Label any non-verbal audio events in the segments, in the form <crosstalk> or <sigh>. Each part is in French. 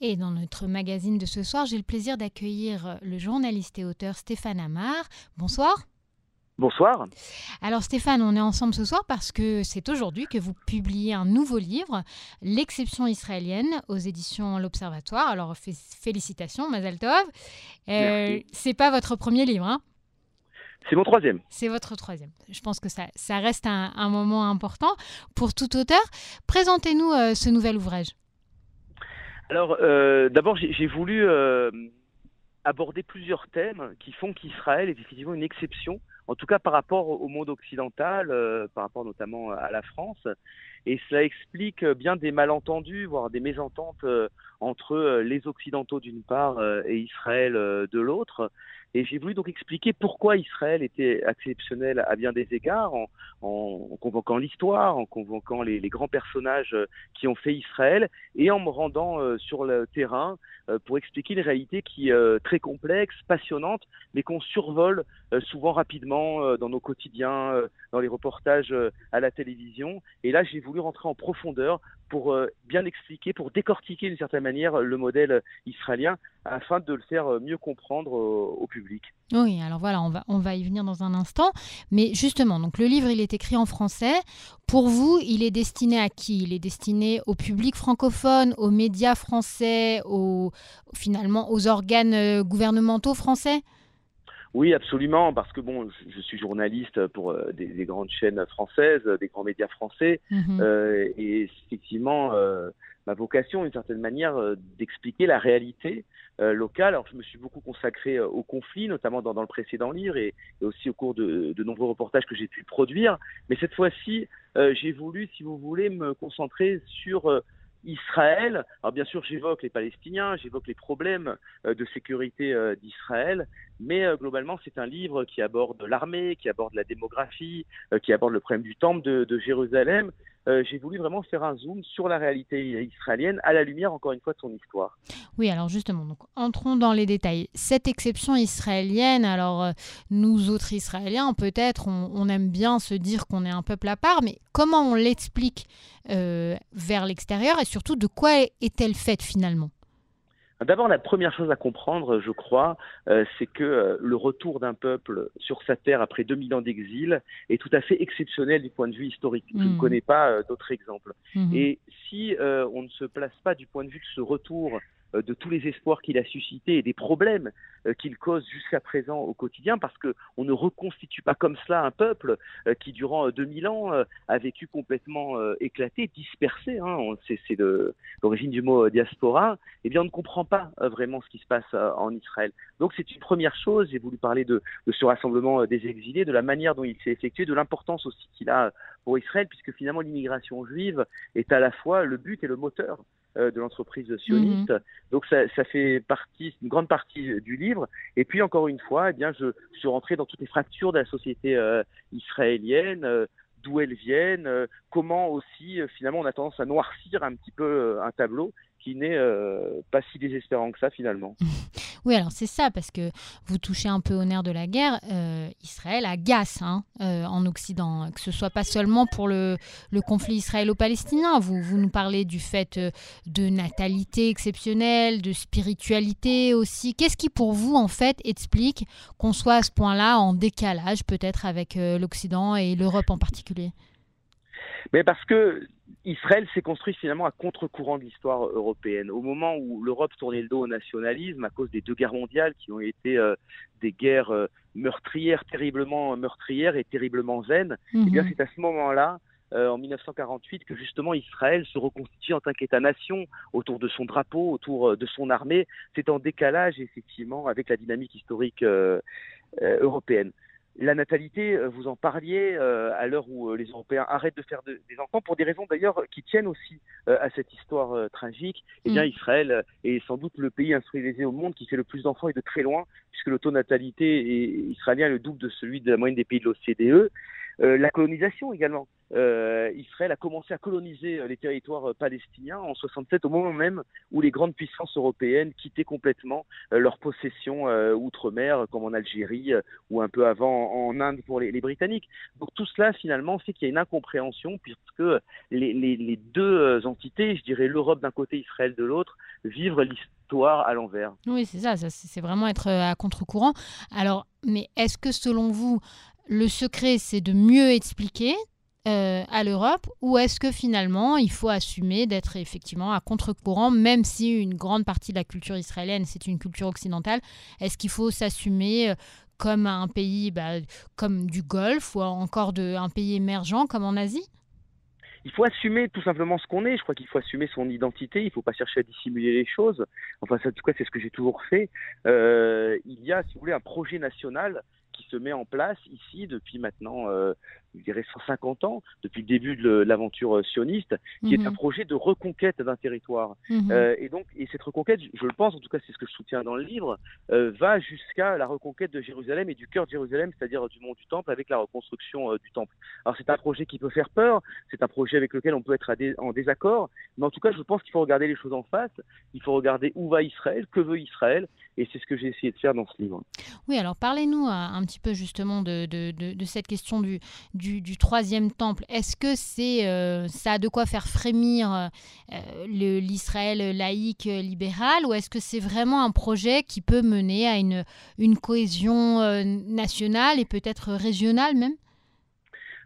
Et dans notre magazine de ce soir, j'ai le plaisir d'accueillir le journaliste et auteur Stéphane Amar. Bonsoir. Bonsoir. Alors Stéphane, on est ensemble ce soir parce que c'est aujourd'hui que vous publiez un nouveau livre, L'exception israélienne, aux éditions L'Observatoire. Alors félicitations, Mazal Tov. Euh, c'est pas votre premier livre, hein? C'est mon troisième. C'est votre troisième. Je pense que ça, ça reste un, moment important pour tout auteur. Présentez-nous euh, ce nouvel ouvrage. Alors, euh, d'abord, j'ai voulu euh, aborder plusieurs thèmes qui font qu'Israël est effectivement une exception, en tout cas par rapport au monde occidental, par rapport notamment à la France. Et cela explique bien des malentendus, voire des mésententes entre les Occidentaux d'une part et Israël de l'autre. Et j'ai voulu donc expliquer pourquoi Israël était exceptionnel à bien des égards, en, convoquant l'histoire, en convoquant les, les, grands personnages euh, qui ont fait Israël, et en me rendant euh, sur le terrain euh, pour expliquer une réalité qui est très complexe, passionnante, mais qu'on survole souvent rapidement dans nos quotidiens, dans les reportages à la télévision. Et là, j'ai voulu rentrer en profondeur pour bien expliquer, pour décortiquer d'une certaine manière le modèle israélien, afin de le faire mieux comprendre au public. Oui, alors voilà, on va, on va y venir dans un instant. Mais justement, donc le livre, il est écrit en français. Pour vous, il est destiné à qui? Il est destiné au public francophone, aux médias français, finalement aux organes euh, gouvernementaux français? Oui, absolument, parce que bon, je, suis journaliste pour euh, des, grandes chaînes françaises, des grands médias français, mhm. euh, et effectivement, ma vocation, d'une certaine manière, d'expliquer la réalité euh, locale. Alors, je me suis beaucoup consacré euh, au conflit, notamment dans, dans le précédent livre et, et, aussi au cours de, de nombreux reportages que j'ai pu produire. Mais cette fois-ci, euh, j'ai voulu, si vous voulez, me concentrer sur euh, Israël. Alors bien sûr, j'évoque les Palestiniens, j'évoque les problèmes de sécurité d'Israël, mais globalement, c'est un livre qui aborde l'armée, qui aborde la démographie, qui aborde le problème du temple de, de Jérusalem, euh, j'ai voulu vraiment faire un zoom sur la réalité israélienne à la lumière, encore une fois, de son histoire. Oui, alors justement, entrons dans les détails. Cette exception israélienne, alors euh, nous autres Israéliens, peut-être, on, aime bien se dire qu'on est un peuple à part, mais comment on l'explique euh, vers l'extérieur et surtout de quoi est-elle faite finalement? D'abord, la première chose à comprendre, je crois, euh, c'est que euh, le retour d'un peuple sur sa terre après 2000 ans d'exil est tout à fait exceptionnel du point de vue historique. Je ne mmh. connais pas euh, d'autres exemples. Mmh. Et si on ne se place pas du point de vue de ce retour euh, de tous les espoirs qu'il a suscités et des problèmes euh, qu'il cause jusqu'à présent au quotidien, parce que on ne reconstitue pas comme cela un peuple euh, qui, durant 2000 ans, a vécu complètement éclaté, dispersé. Hein, c'est l'origine du mot diaspora. Eh bien, on ne comprend pas vraiment ce qui se passe en Israël. Donc, c'est une première chose. J'ai voulu parler de, de ce rassemblement des exilés, de la manière dont il s'est effectué, de l'importance aussi qu'il a pour Israël, puisque finalement l'immigration juive est à la fois le but et le moteur euh, de l'entreprise sioniste. Mhm. Donc ça, ça, fait partie, une grande partie du livre. Et puis encore une fois, eh bien, je, suis rentré dans toutes les fractures de la société euh, israélienne. Euh, d'où elles viennent, comment aussi finalement on a tendance à noircir un petit peu un tableau qui n'est pas si désespérant que ça finalement. <laughs> Oui, alors c'est ça, parce que vous touchez un peu au nerf de la guerre. Euh, Israël agace hein, euh, en Occident, que ce soit pas seulement pour le, conflit israélo-palestinien. Vous, vous nous parlez du fait euh, de natalité exceptionnelle, de spiritualité aussi. Qu'est-ce qui, pour vous, en fait, explique qu'on soit à ce point-là en décalage, peut-être, avec l'Occident et l'Europe en particulier? Mais parce que Israël s'est construit finalement à contre-courant de l'histoire européenne. Au moment où l'Europe tournait le dos au nationalisme à cause des deux guerres mondiales qui ont été euh, des guerres euh, meurtrières, terriblement meurtrières et terriblement vaines, eh bien mhm. c'est à ce moment-là, euh, en 1948, que justement Israël se reconstitue en tant qu'État-nation autour de son drapeau, autour de son armée. C'est en décalage effectivement avec la dynamique historique européenne. La natalité, euh, vous en parliez euh, à l'heure où euh, les Européens arrêtent de faire des enfants, pour des raisons d'ailleurs qui tiennent aussi à cette histoire tragique. Eh bien, mm. Israël est sans doute le pays industrialisé au monde qui fait le plus d'enfants et de très loin, puisque le taux de natalité israélien est le double de celui de la moyenne des pays de l'OCDE. La colonisation également. Euh, Israël a commencé à coloniser euh, les territoires euh, palestiniens en 67, au moment même où les grandes puissances européennes quittaient complètement leurs possessions outre-mer, comme en Algérie ou un peu avant en Inde pour les, Britanniques. Donc tout cela finalement fait qu'il y a une incompréhension puisque les, les deux entités, je dirais l'Europe d'un côté, Israël de l'autre, vivent l'histoire à l'envers. Oui, c'est ça c'est vraiment être à contre-courant. Alors, mais est-ce que selon vous, le secret, c'est de mieux expliquer euh, à l'Europe ou est-ce que finalement il faut assumer d'être effectivement à contre-courant, même si une grande partie de la culture israélienne c'est une culture occidentale? Est-ce qu'il faut s'assumer euh, comme un pays bah, comme du Golfe ou encore de, un pays émergent comme en Asie? Il faut assumer tout simplement ce qu'on est. Je crois qu'il faut assumer son identité. Il ne faut pas chercher à dissimuler les choses. Enfin, en tout cas, c'est ce que j'ai toujours fait. Euh, il y a, si vous voulez, un projet national se met en place ici depuis maintenant euh, je dirais 150 ans, depuis le début de l'aventure euh, sioniste, qui est un mhm. projet de reconquête d'un territoire. Mhm. Euh, et donc, et cette reconquête, je le pense, en tout cas c'est ce que je soutiens dans le livre, euh, va jusqu'à la reconquête de Jérusalem et du cœur de Jérusalem, c'est-à-dire du mont du Temple, avec la reconstruction du Temple. Alors c'est un projet qui peut faire peur, c'est un projet avec lequel on peut être en désaccord, mais en tout cas je pense qu'il faut regarder les choses en face, il faut regarder où va Israël, que veut Israël, et c'est ce que j'ai essayé de faire dans ce livre. Oui, alors parlez-nous un petit peu justement de, de, de, de cette question du du, troisième temple, est-ce que c'est euh, ça a de quoi faire frémir euh, l'Israël laïque libéral ou est-ce que c'est vraiment un projet qui peut mener à une, une cohésion euh, nationale et peut-être régionale même?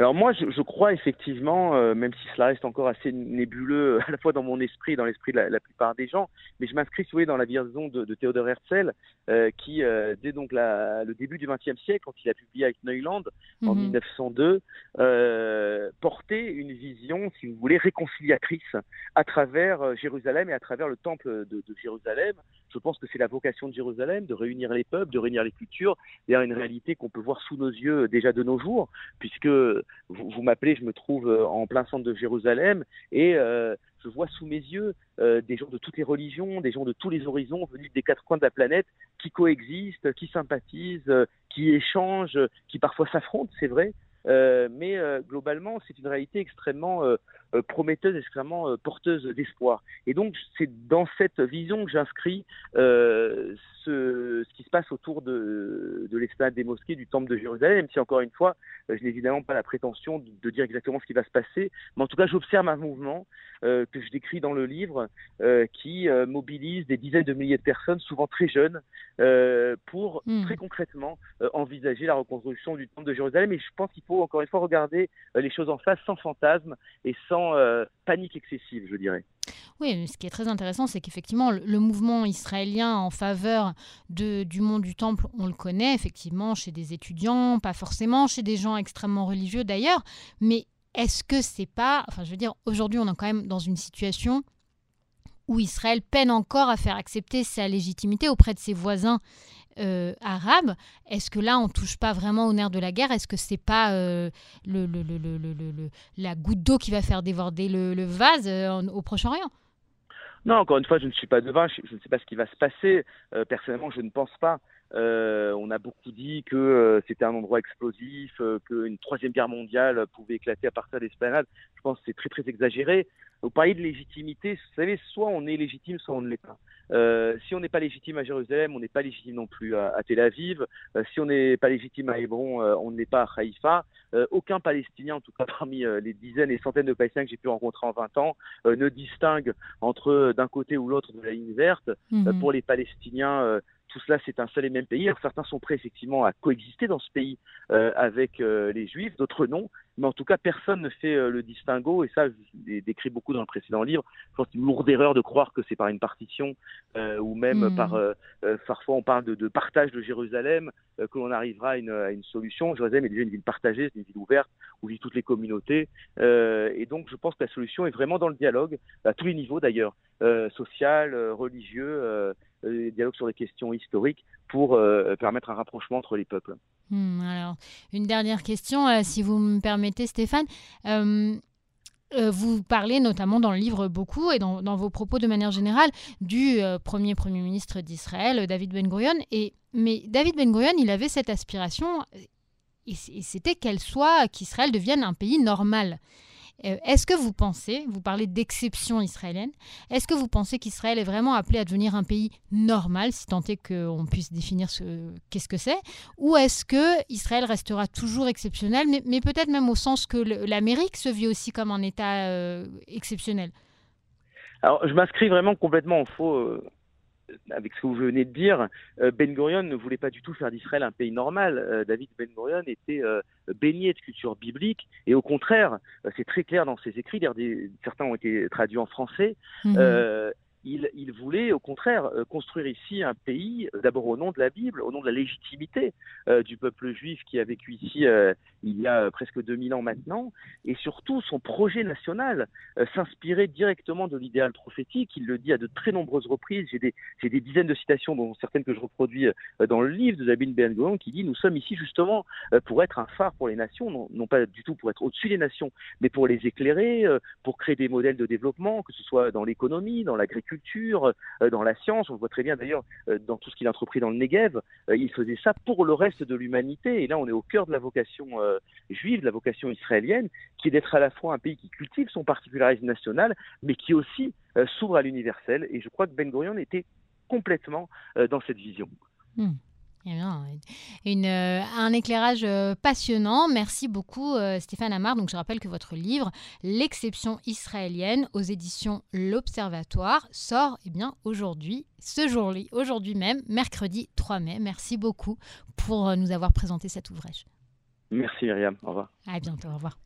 Alors moi, je, crois effectivement, euh, même si cela reste encore assez nébuleux <laughs> à la fois dans mon esprit, dans l'esprit de la, plupart des gens, mais je m'inscris, si vous voulez, dans la vision de, de Théodore Herzl, euh, qui, euh, dès donc la, le début du XXe siècle, quand il a publié avec Neuland en 1902, mhm. portait une vision, si vous voulez, réconciliatrice à travers Jérusalem et à travers le temple de, de Jérusalem. Je pense que c'est la vocation de Jérusalem, de réunir les peuples, de réunir les cultures, d'ailleurs une réalité qu'on peut voir sous nos yeux déjà de nos jours, puisque vous, m'appelez, je me trouve euh, en plein centre de Jérusalem et euh, je vois sous mes yeux euh, des gens de toutes les religions, des gens de tous les horizons venus des quatre coins de la planète qui coexistent, qui sympathisent, qui échangent, qui parfois s'affrontent, c'est vrai, mais globalement, c'est une réalité extrêmement prometteuse, extrêmement porteuse d'espoir. Et donc, c'est dans cette vision que j'inscris ce, ce, qui se passe autour de, de l'esplanade des mosquées du temple de Jérusalem, même si encore une fois, euh, je n'ai évidemment pas la prétention de, dire exactement ce qui va se passer, mais en tout cas, j'observe un mouvement euh, que je décris dans le livre euh, qui euh, mobilise des dizaines de milliers de personnes, souvent très jeunes, euh, pour hmm. très concrètement envisager la reconstruction du temple de Jérusalem. Et je pense qu'il faut encore une fois regarder les choses en face sans fantasme et sans panique excessive, je dirais. Oui, ce qui est très intéressant, c'est qu'effectivement, le mouvement israélien en faveur de, du monde du temple, on le connaît effectivement chez des étudiants, pas forcément chez des gens extrêmement religieux d'ailleurs, mais est-ce que c'est pas, enfin je veux dire, aujourd'hui on est quand même dans une situation où Israël peine encore à faire accepter sa légitimité auprès de ses voisins euh, arabes. Est-ce que là, on touche pas vraiment au nerf de la guerre? Est-ce que c'est pas euh, le, la goutte d'eau qui va faire déborder le, vase euh, au Proche-Orient? Non, encore une fois, je ne suis pas devin, je, ne sais pas ce qui va se passer. personnellement, je ne pense pas. Euh, on a beaucoup dit que euh, c'était un endroit explosif, euh, qu'une troisième guerre mondiale pouvait éclater à partir d'Esplanade. Je pense que c'est très très exagéré. Vous parlez de légitimité, vous savez, soit on est légitime, soit on ne l'est pas. Si on n'est pas légitime à Jérusalem, on n'est pas légitime non plus à, Tel Aviv. si on n'est pas légitime à Hébron, on n'est pas à Haïfa. aucun Palestinien, en tout cas parmi les dizaines et centaines de Palestiniens que j'ai pu rencontrer en 20 ans, ne distingue entre d'un côté ou l'autre de la ligne verte. Mhm. pour les Palestiniens, tout cela, c'est un seul et même pays. certains sont prêts effectivement à coexister dans ce pays euh, avec euh, les Juifs, d'autres non. Mais en tout cas, personne ne fait euh, le distinguo. Et ça, je l'ai décrit beaucoup dans le précédent livre. Je pense une lourde erreur de croire que c'est par une partition ou même hmm. par. parfois, on parle de, partage de Jérusalem que l'on arrivera à une, à une, solution. Jérusalem est déjà une ville partagée, c'est une ville ouverte où vivent toutes les communautés. et donc, je pense que la solution est vraiment dans le dialogue, à tous les niveaux d'ailleurs, social, religieux. Euh, dialogue sur les questions historiques pour euh, permettre un rapprochement entre les peuples. Hmm, alors, une dernière question, euh, si vous me permettez, Stéphane. vous parlez notamment dans le livre beaucoup et dans, dans vos propos de manière générale du premier Premier ministre d'Israël, David Ben Gurion. Et, mais David Ben Gurion, il avait cette aspiration et c'était qu'elle soit, qu'Israël devienne un pays normal. Euh, est-ce que vous pensez, vous parlez d'exception israélienne, est-ce que vous pensez qu'Israël est vraiment appelé à devenir un pays normal, si tant est qu'on puisse définir ce qu'est-ce que c'est, ou est-ce que Israël restera toujours exceptionnel, mais, peut-être même au sens que l'Amérique se vit aussi comme un État euh, exceptionnel? Alors, je m'inscris vraiment complètement en faux euh, avec ce que vous venez de dire, euh, Ben Gurion ne voulait pas du tout faire d'Israël un pays normal. Euh, David Ben Gurion était euh, baigné de culture biblique et au contraire, c'est très clair dans ses écrits, certains ont été traduits en français. Mhm il, voulait au contraire euh, construire ici un pays, euh, d'abord au nom de la Bible, au nom de la légitimité euh, du peuple juif qui a vécu ici il y a presque 2000 ans maintenant, et surtout son projet national s'inspirait directement de l'idéal prophétique. Il le dit à de très nombreuses reprises. J'ai des, des, dizaines de citations, dont certaines que je reproduis dans le livre de David Ben Gurion, qui dit Nous sommes ici justement pour être un phare pour les nations, non, non pas du tout pour être au-dessus des nations, mais pour les éclairer, pour créer des modèles de développement, que ce soit dans l'économie, dans l'agriculture euh, dans la science. On voit très bien d'ailleurs euh, dans tout ce qu'il a entrepris dans le Negev, euh, il faisait ça pour le reste de l'humanité. Et là, on est au cœur de la vocation juive, de la vocation israélienne, qui est d'être à la fois un pays qui cultive son particularisme national, mais qui aussi s'ouvre à l'universel. Et je crois que Ben Gurion était complètement dans cette vision. Hmm. Eh une, euh, un éclairage euh, passionnant. Merci beaucoup euh, Stéphane Amar. Donc je rappelle que votre livre L'exception israélienne aux éditions L'Observatoire sort eh bien aujourd'hui, ce jour-là, aujourd'hui même, mercredi 3 mai. Merci beaucoup pour nous avoir présenté cet ouvrage. Merci Myriam. Au revoir. À bientôt. Au revoir.